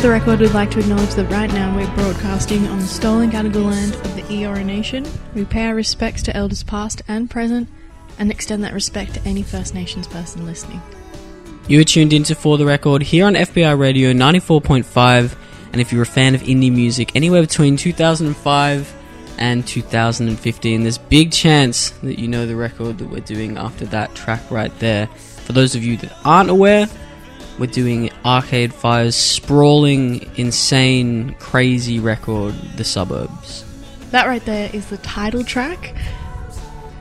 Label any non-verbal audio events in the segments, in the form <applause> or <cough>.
The record, we'd like to acknowledge that right now we're broadcasting on the stolen Gadigal land of the Eora Nation. We pay our respects to elders past and present and extend that respect to any First Nations person listening. You are tuned into For the Record here on FBI Radio 94.5, and if you're a fan of indie music, anywhere between 2005 and 2015, there's big chance that you know the record that we're doing after that track right there. For those of you that aren't aware, we're doing Arcade Fire's sprawling, insane, crazy record, The Suburbs. That right there is the title track.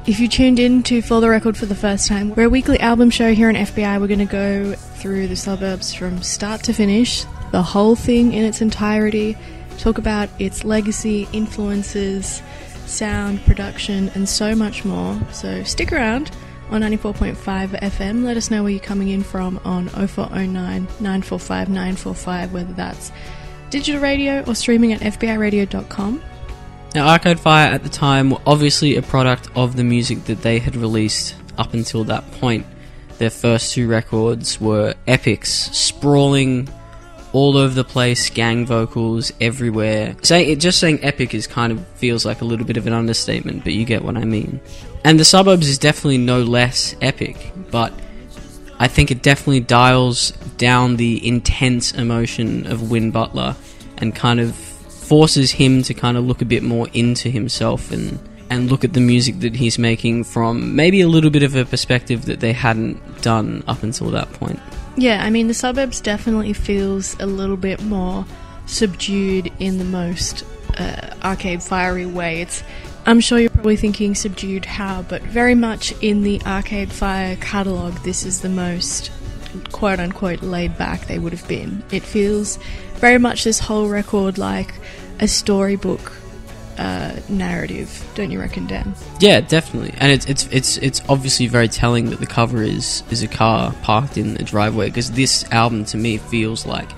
If you tuned in to For the Record for the first time, we're a weekly album show here on FBI. We're going to go through the suburbs from start to finish, the whole thing in its entirety, talk about its legacy, influences, sound, production, and so much more. So stick around on 94.5 FM. Let us know where you're coming in from on 0409 945 945, whether that's digital radio or streaming at FBIRadio.com. Now, Arcade Fire at the time were obviously a product of the music that they had released up until that point. Their first two records were epics, sprawling, all over the place, gang vocals everywhere. Saying just saying epic is kind of feels like a little bit of an understatement, but you get what I mean. And the suburbs is definitely no less epic, but I think it definitely dials down the intense emotion of Win Butler and kind of forces him to kind of look a bit more into himself and and look at the music that he's making from maybe a little bit of a perspective that they hadn't done up until that point. Yeah, I mean, the suburbs definitely feels a little bit more subdued in the most uh, arcade fiery way. It's, I'm sure you're probably thinking subdued how, but very much in the Arcade Fire catalogue, this is the most quote unquote laid back they would have been. It feels very much this whole record like a storybook uh, narrative, don't you reckon, Dan? Yeah, definitely. And it's it's it's it's obviously very telling that the cover is is a car parked in a driveway because this album to me feels like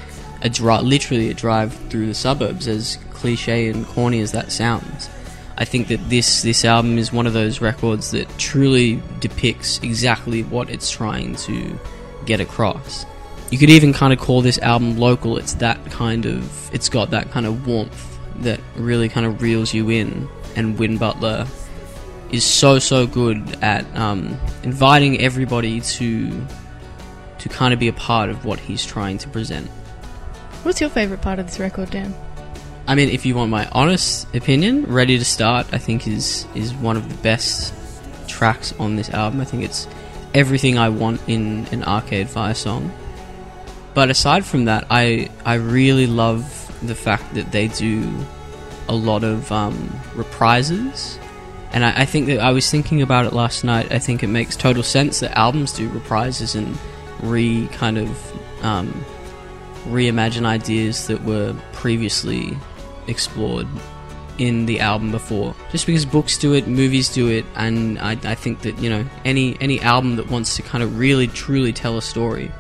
a drive, literally a drive through the suburbs, as cliche and corny as that sounds. I think that this this album is one of those records that truly depicts exactly what it's trying to get across. You could even kind of call this album local. It's that kind of it's got that kind of warmth that really kind of reels you in, and Win Butler is so so good at um, inviting everybody to to kind of be a part of what he's trying to present. What's your favorite part of this record, Dan? I mean, if you want my honest opinion, "Ready to Start" I think is is one of the best tracks on this album. I think it's everything I want in an Arcade Fire song. But aside from that, I I really love the fact that they do a lot of um, reprises. And I, I, think that I was thinking about it last night. I think it makes total sense that albums do reprises and re kind of um, reimagine ideas that were previously explored in the album before. Just because books do it, movies do it, and I, I think that you know any any album that wants to kind of really truly tell a story,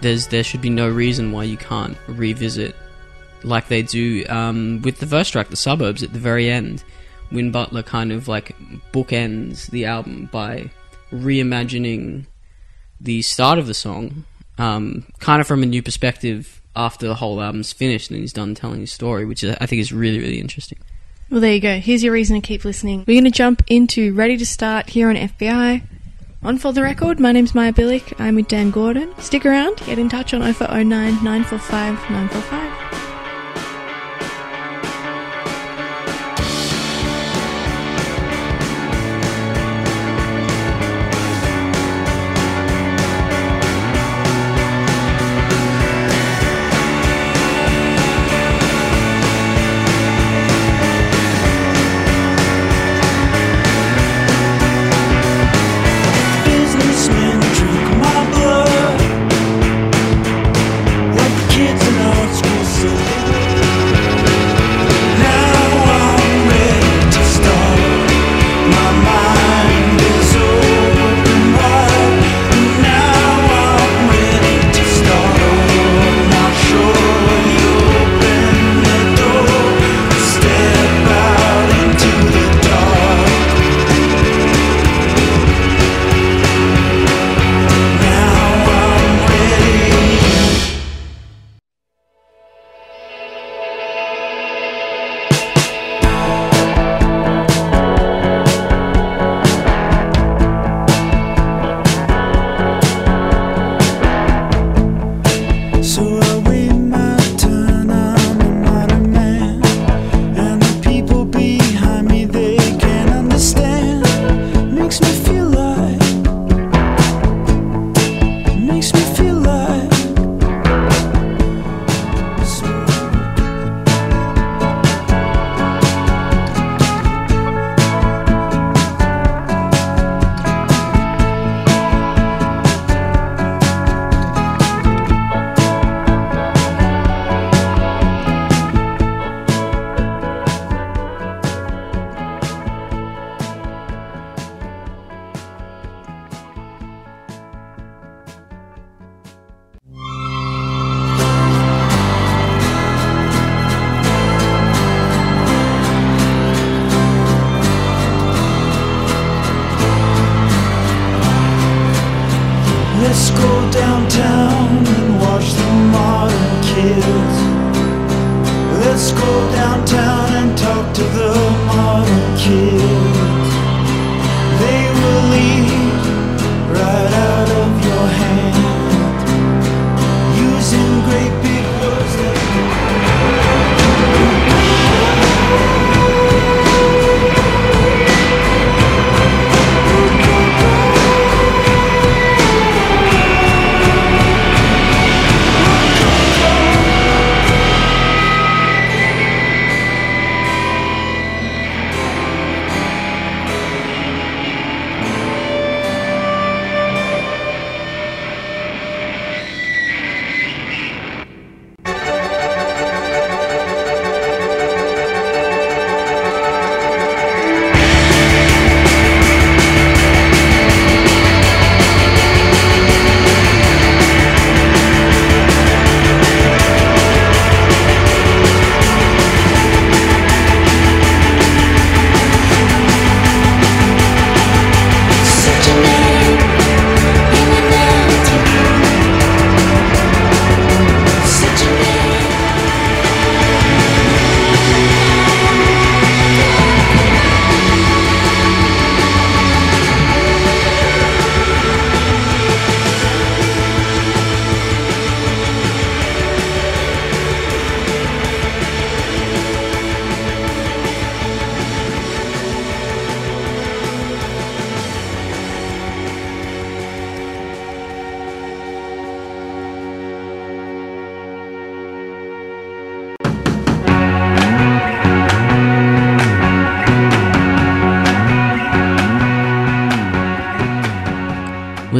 there's there should be no reason why you can't revisit like they do um, with the first track, The Suburbs, at the very end. Win Butler kind of like bookends the album by reimagining the start of the song, um, kind of from a new perspective after the whole album's finished and he's done telling his story, which I think is really, really interesting. Well, there you go. Here's your reason to keep listening. We're going to jump into Ready to Start here on FBI. On For the Record, my name's Maya Billick. I'm with Dan Gordon. Stick around, get in touch on 0409 945 945.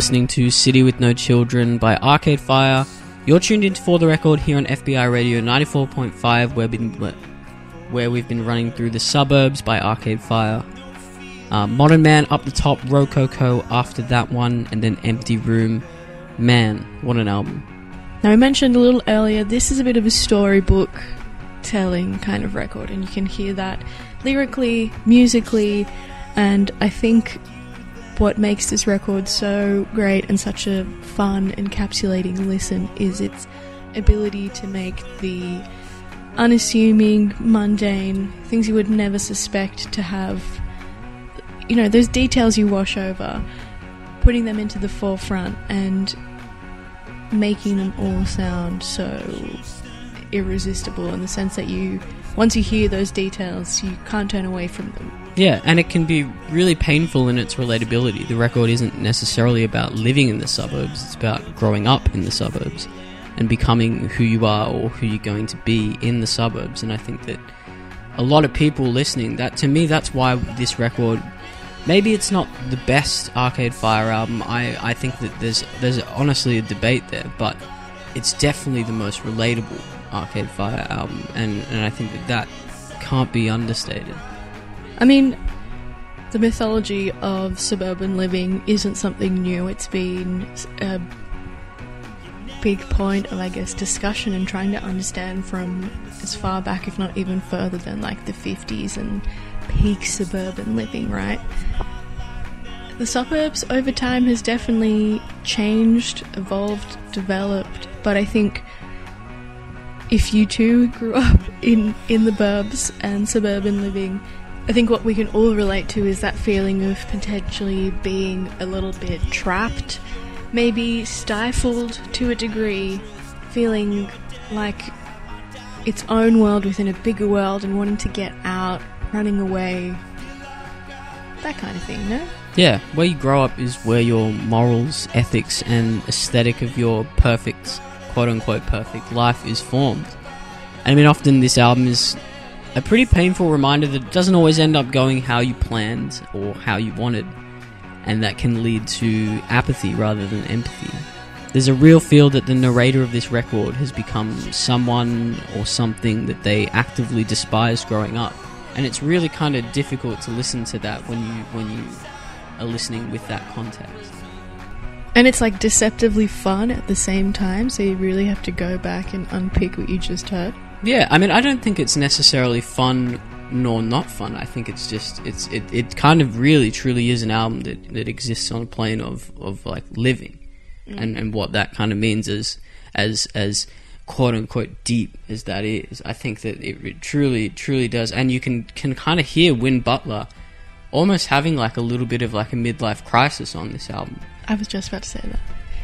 Listening to City with No Children by Arcade Fire. You're tuned into For the Record here on FBI Radio 94.5, where, been, where we've been running through the suburbs by Arcade Fire. Uh, Modern Man up the top, Rococo after that one, and then Empty Room. Man, what an album. Now, I mentioned a little earlier, this is a bit of a storybook telling kind of record, and you can hear that lyrically, musically, and I think what makes this record so great and such a fun, encapsulating listen is its ability to make the unassuming, mundane things you would never suspect to have, you know, those details you wash over, putting them into the forefront and making them all sound so irresistible in the sense that you, once you hear those details, you can't turn away from them. Yeah, and it can be really painful in its relatability. The record isn't necessarily about living in the suburbs, it's about growing up in the suburbs and becoming who you are or who you're going to be in the suburbs. And I think that a lot of people listening, that to me, that's why this record. Maybe it's not the best Arcade Fire album. I, I think that there's there's honestly a debate there, but it's definitely the most relatable Arcade Fire album, and, and I think that that can't be understated. I mean, the mythology of suburban living isn't something new. It's been a big point of, I guess, discussion and trying to understand from as far back, if not even further than like the 50s and peak suburban living, right? The suburbs over time has definitely changed, evolved, developed, but I think if you too grew <laughs> up in in the burbs and suburban living, I think what we can all relate to is that feeling of potentially being a little bit trapped, maybe stifled to a degree, feeling like its own world within a bigger world and wanting to get out, running away. That kind of thing, no? Yeah, where you grow up is where your morals, ethics, and aesthetic of your perfect, quote unquote, perfect life is formed. And I mean, often this album is a pretty painful reminder that it doesn't always end up going how you planned or how you wanted, and that can lead to apathy rather than empathy. There's a real feel that the narrator of this record has become someone or something that they actively despise growing up. And it's really kind of difficult to listen to that when you when you are listening with that context. And it's like deceptively fun at the same time, so you really have to go back and unpick what you just heard. Yeah, I mean, I don't think it's necessarily fun nor not fun. I think it's just it's it, it kind of really truly is an album that, that exists on a plane of, of like living, mm. and and what that kind of means is as as quote unquote deep as that is. I think that it, it truly truly does, and you can can kind of hear Win Butler almost having like a little bit of like a midlife crisis on this album. I was just about to say that.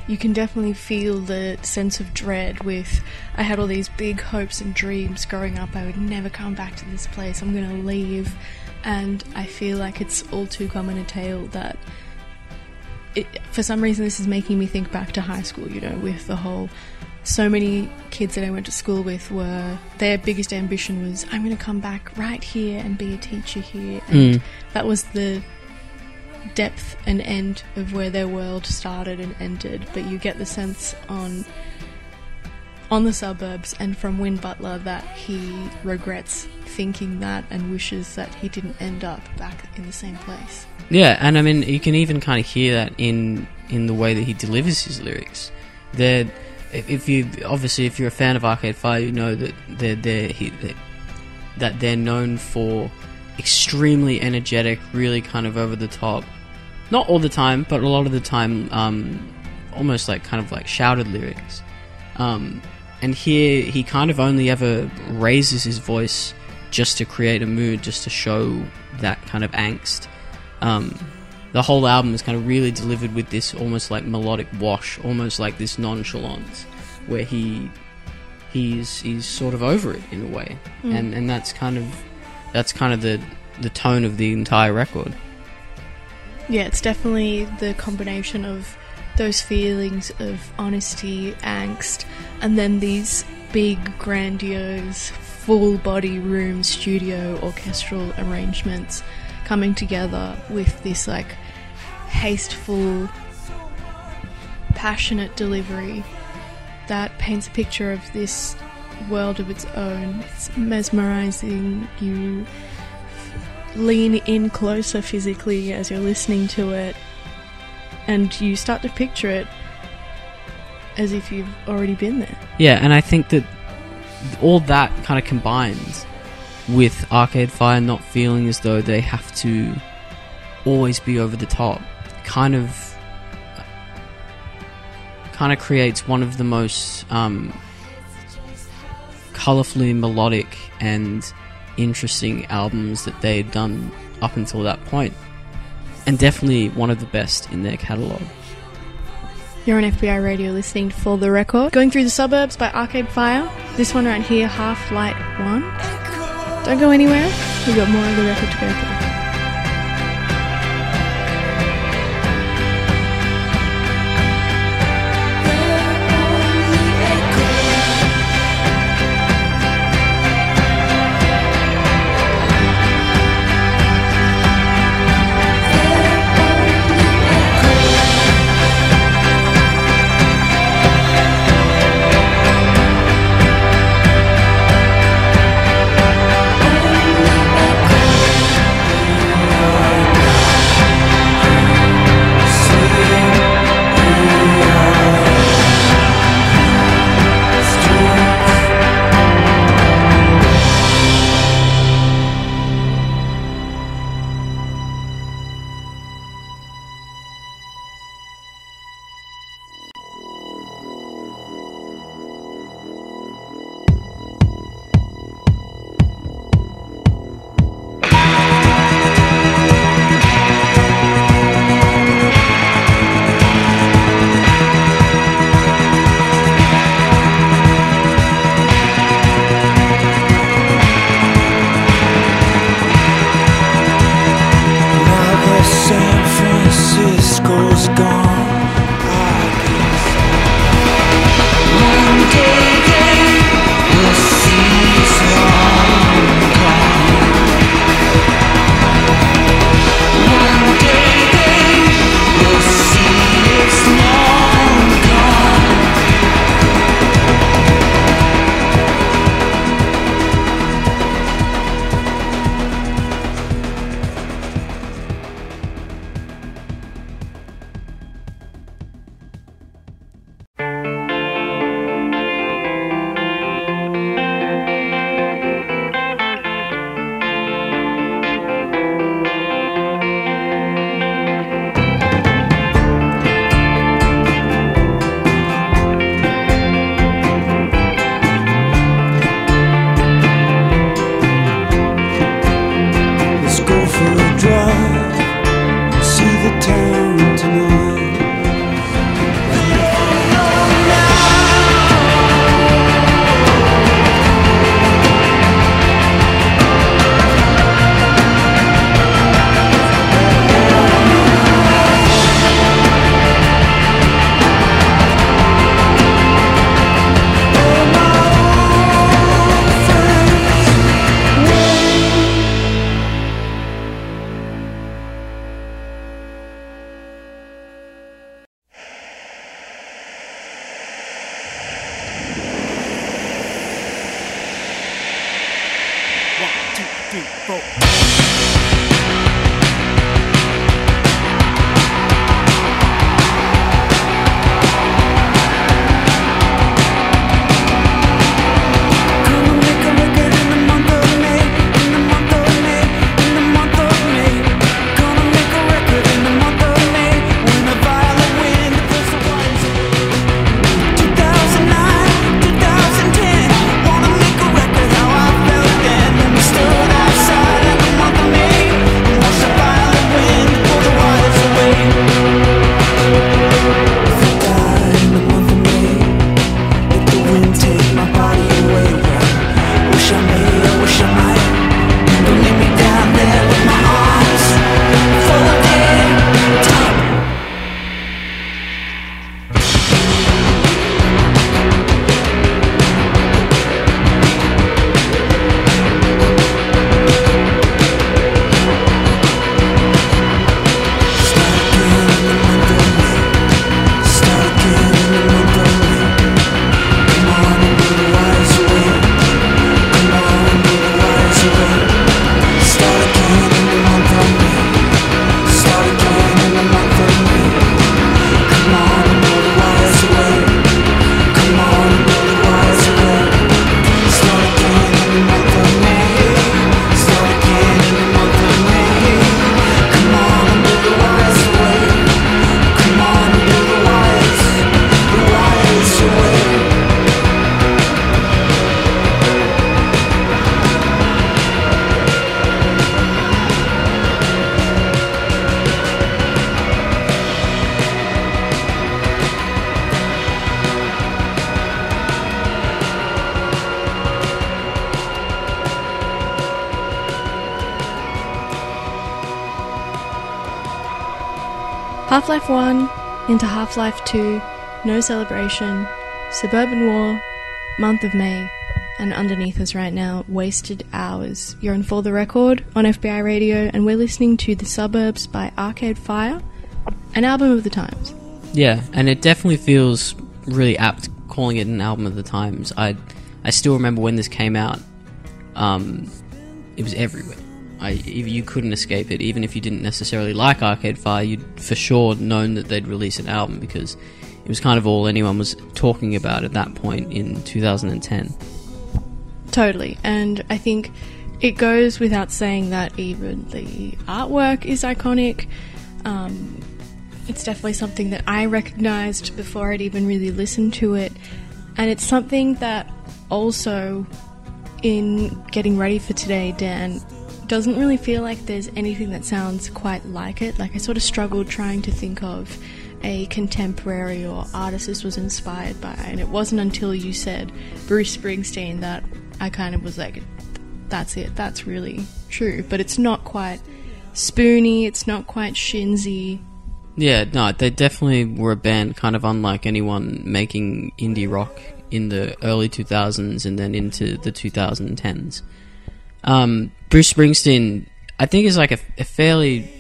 You can definitely feel the sense of dread with I had all these big hopes and dreams growing up. I would never come back to this place. I'm going to leave. And I feel like it's all too common a tale that it, for some reason this is making me think back to high school, you know, with the whole so many kids that I went to school with were their biggest ambition was I'm going to come back right here and be a teacher here and Mm. that was the depth and end of where their world started and ended but you get the sense on on the suburbs and from Win Butler that he regrets thinking that and wishes that he didn't end up back in the same place. Yeah, and I mean, you can even kind of hear that in in the way that he delivers his lyrics. They're if you obviously if you're a fan of Arcade Fire, you know that they're they're he, they that they're known for extremely energetic, really kind of over the top. Not all the time, but a lot of the time, um, almost like kind of like shouted lyrics. Um, and here he kind of only ever raises his voice just to create a mood, just to show that kind of angst. Um, the whole album is kind of really delivered with this almost like melodic wash, almost like this nonchalance, where he he's he's sort of over it in a way, and and that's kind of that's kind of the the tone of the entire record. Yeah, it's definitely the combination of those feelings of honesty, angst, and then these big, grandiose, full body room studio orchestral arrangements coming together with this like hasteful, passionate delivery that paints a picture of this world of its own. It's mesmerizing. You lean in closer physically as you're listening to it, and you start to picture it as if you've already been there. Yeah, and I think that all that kind of combines with Arcade Fire not feeling as though they have to always be over the top. kind of kind of creates one of the most um, colorfully melodic and interesting albums that they'd done up until that point, and definitely one of the best in their catalog. You're on FBI Radio listening For the Record. Going through the suburbs by Arcade Fire. This one right here, Half Light 1. Don't go anywhere. We've got more of the record to go through. One, two, Half Light 1 into Half Light 2, No Celebration, Suburban War, Month of May, and underneath us right now, Wasted Hours. You're on For the Record on FBI Radio, and we're listening to The Suburbs by Arcade Fire, an album of the times. Yeah, and it definitely feels really apt calling it an album of the times. I I still remember when this came out. Um, it was everywhere. I you couldn't escape it, even if you didn't necessarily like Arcade Fire. You'd for sure known that they'd release an album because it was kind of all anyone was talking about at that point in 2010. Totally. And I think it goes without saying that even the artwork is iconic. Um, it's definitely something that I recognized before I'd even really listened to it. And it's something that also, in getting ready for today, Dan, doesn't really feel like there's anything that sounds quite like it. Like, I sort of struggled trying to think of a contemporary or artist this was inspired by. And it wasn't until you said Bruce Springsteen that I kind of was like, that's it, that's really true. But it's not quite spoony, it's not quite shinzy. Yeah, no, they definitely were a band kind of unlike anyone making indie rock in the early 2000s and then into the 2010s. Um, Bruce Springsteen, I think, is like a, a fairly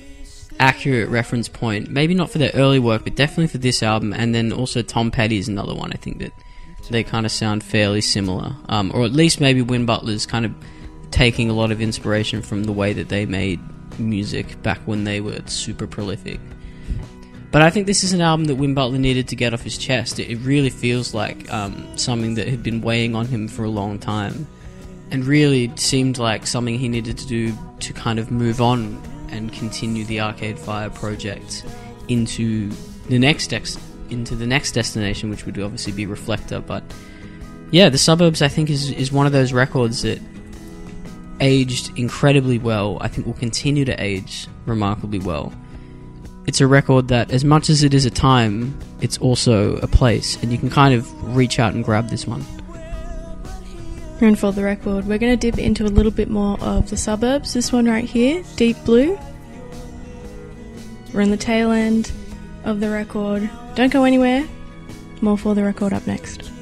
accurate reference point. Maybe not for their early work, but definitely for this album. And then also Tom Petty is another one. I think that they kind of sound fairly similar, um, or at least maybe Win Butler's kind of taking a lot of inspiration from the way that they made music back when they were super prolific. But I think this is an album that Win Butler needed to get off his chest. It, really feels like um, something that had been weighing on him for a long time, and really seemed like something he needed to do to kind of move on and continue the Arcade Fire project into the next ex- into the next destination, which would obviously be Reflector. But yeah, the suburbs I think is is one of those records that aged incredibly well. I think will continue to age remarkably well. It's a record that, as much as it is a time, it's also a place, and you can kind of reach out and grab this one. And for the record, we're going to dip into a little bit more of the suburbs. This one right here, Deep Blue. We're in the tail end of the record. Don't go anywhere. More for the record up next.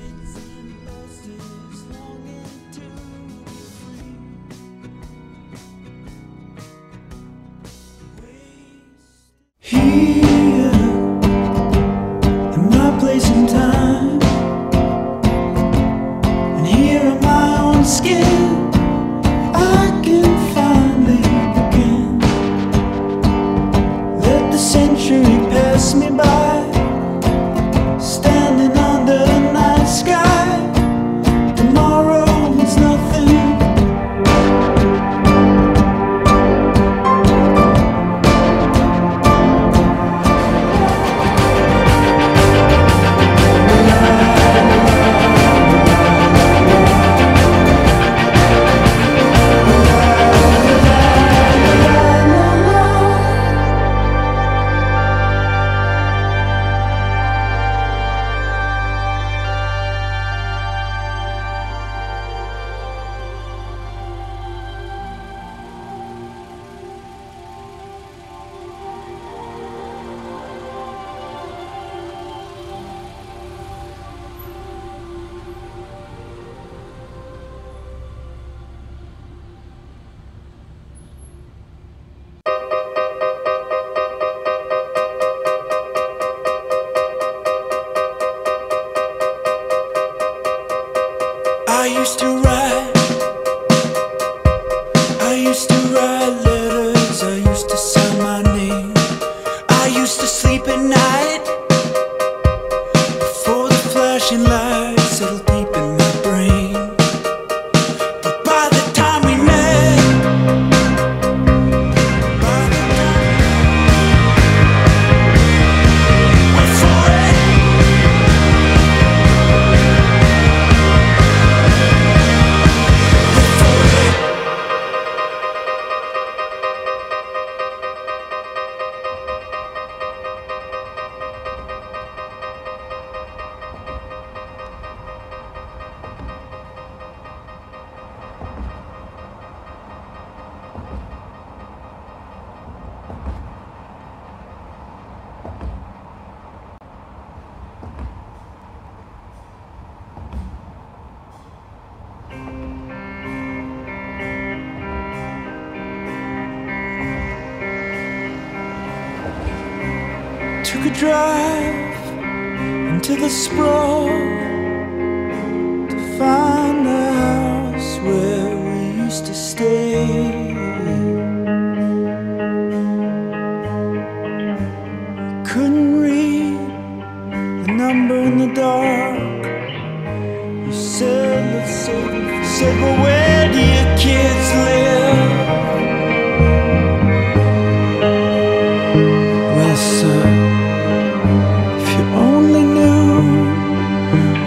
Said, let's Said, well, where do your kids live? Well, sir, if you only knew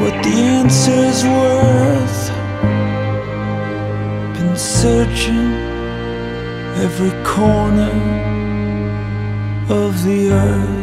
what the answer's worth. Been searching every corner of the earth.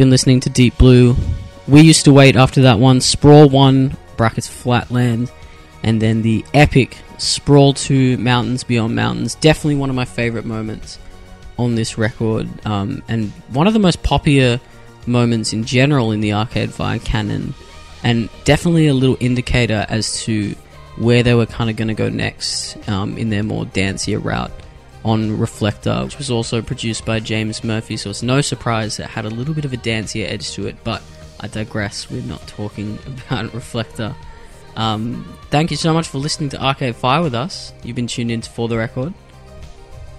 Been listening to Deep Blue. We used to wait after that one. Sprawl 1, brackets Flatland. And then the epic Sprawl 2, Mountains Beyond Mountains. Definitely one of my favourite moments on this record. Um, and one of the most popular moments in general in the Arcade Fire canon. And definitely a little indicator as to where they were kind of going to go next um, in their more dancier route on Reflector, which was also produced by James Murphy, so it's no surprise it had a little bit of a dancier edge to it, but I digress, we're not talking <laughs> about Reflector. Um, thank you so much for listening to Arcade Fire with us. You've been tuned in to For the Record.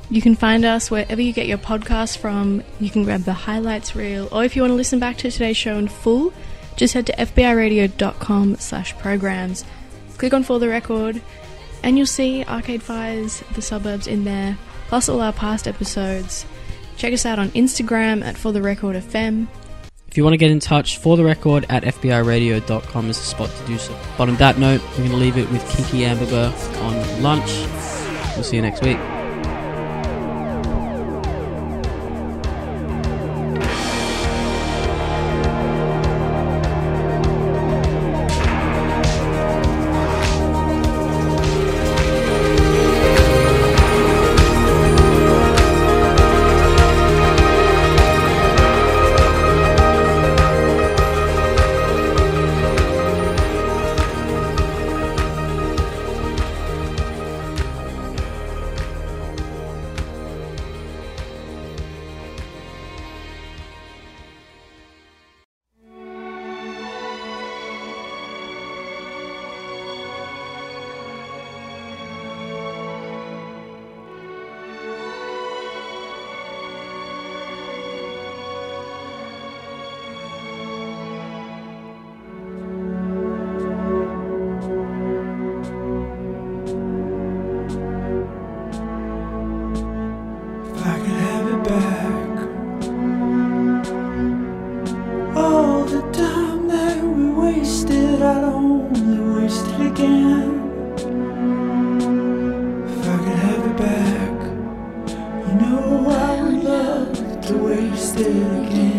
You can find us wherever you get your podcast from. You can grab the highlights reel, or if you want to listen back to today's show in full, just head to fbiradio.com slash programs. Click on For the Record, and you'll see Arcade Fire's The Suburbs in there, plus all our past episodes. Check us out on Instagram at For the Record FM. If you want to get in touch, For the Record at fbiradio.com is the spot to do so. But on that note, we're going to leave it with Kiki Amberber on lunch. We'll see you next week. I'd only waste it again. If I could have it back, you know I would love to waste it again.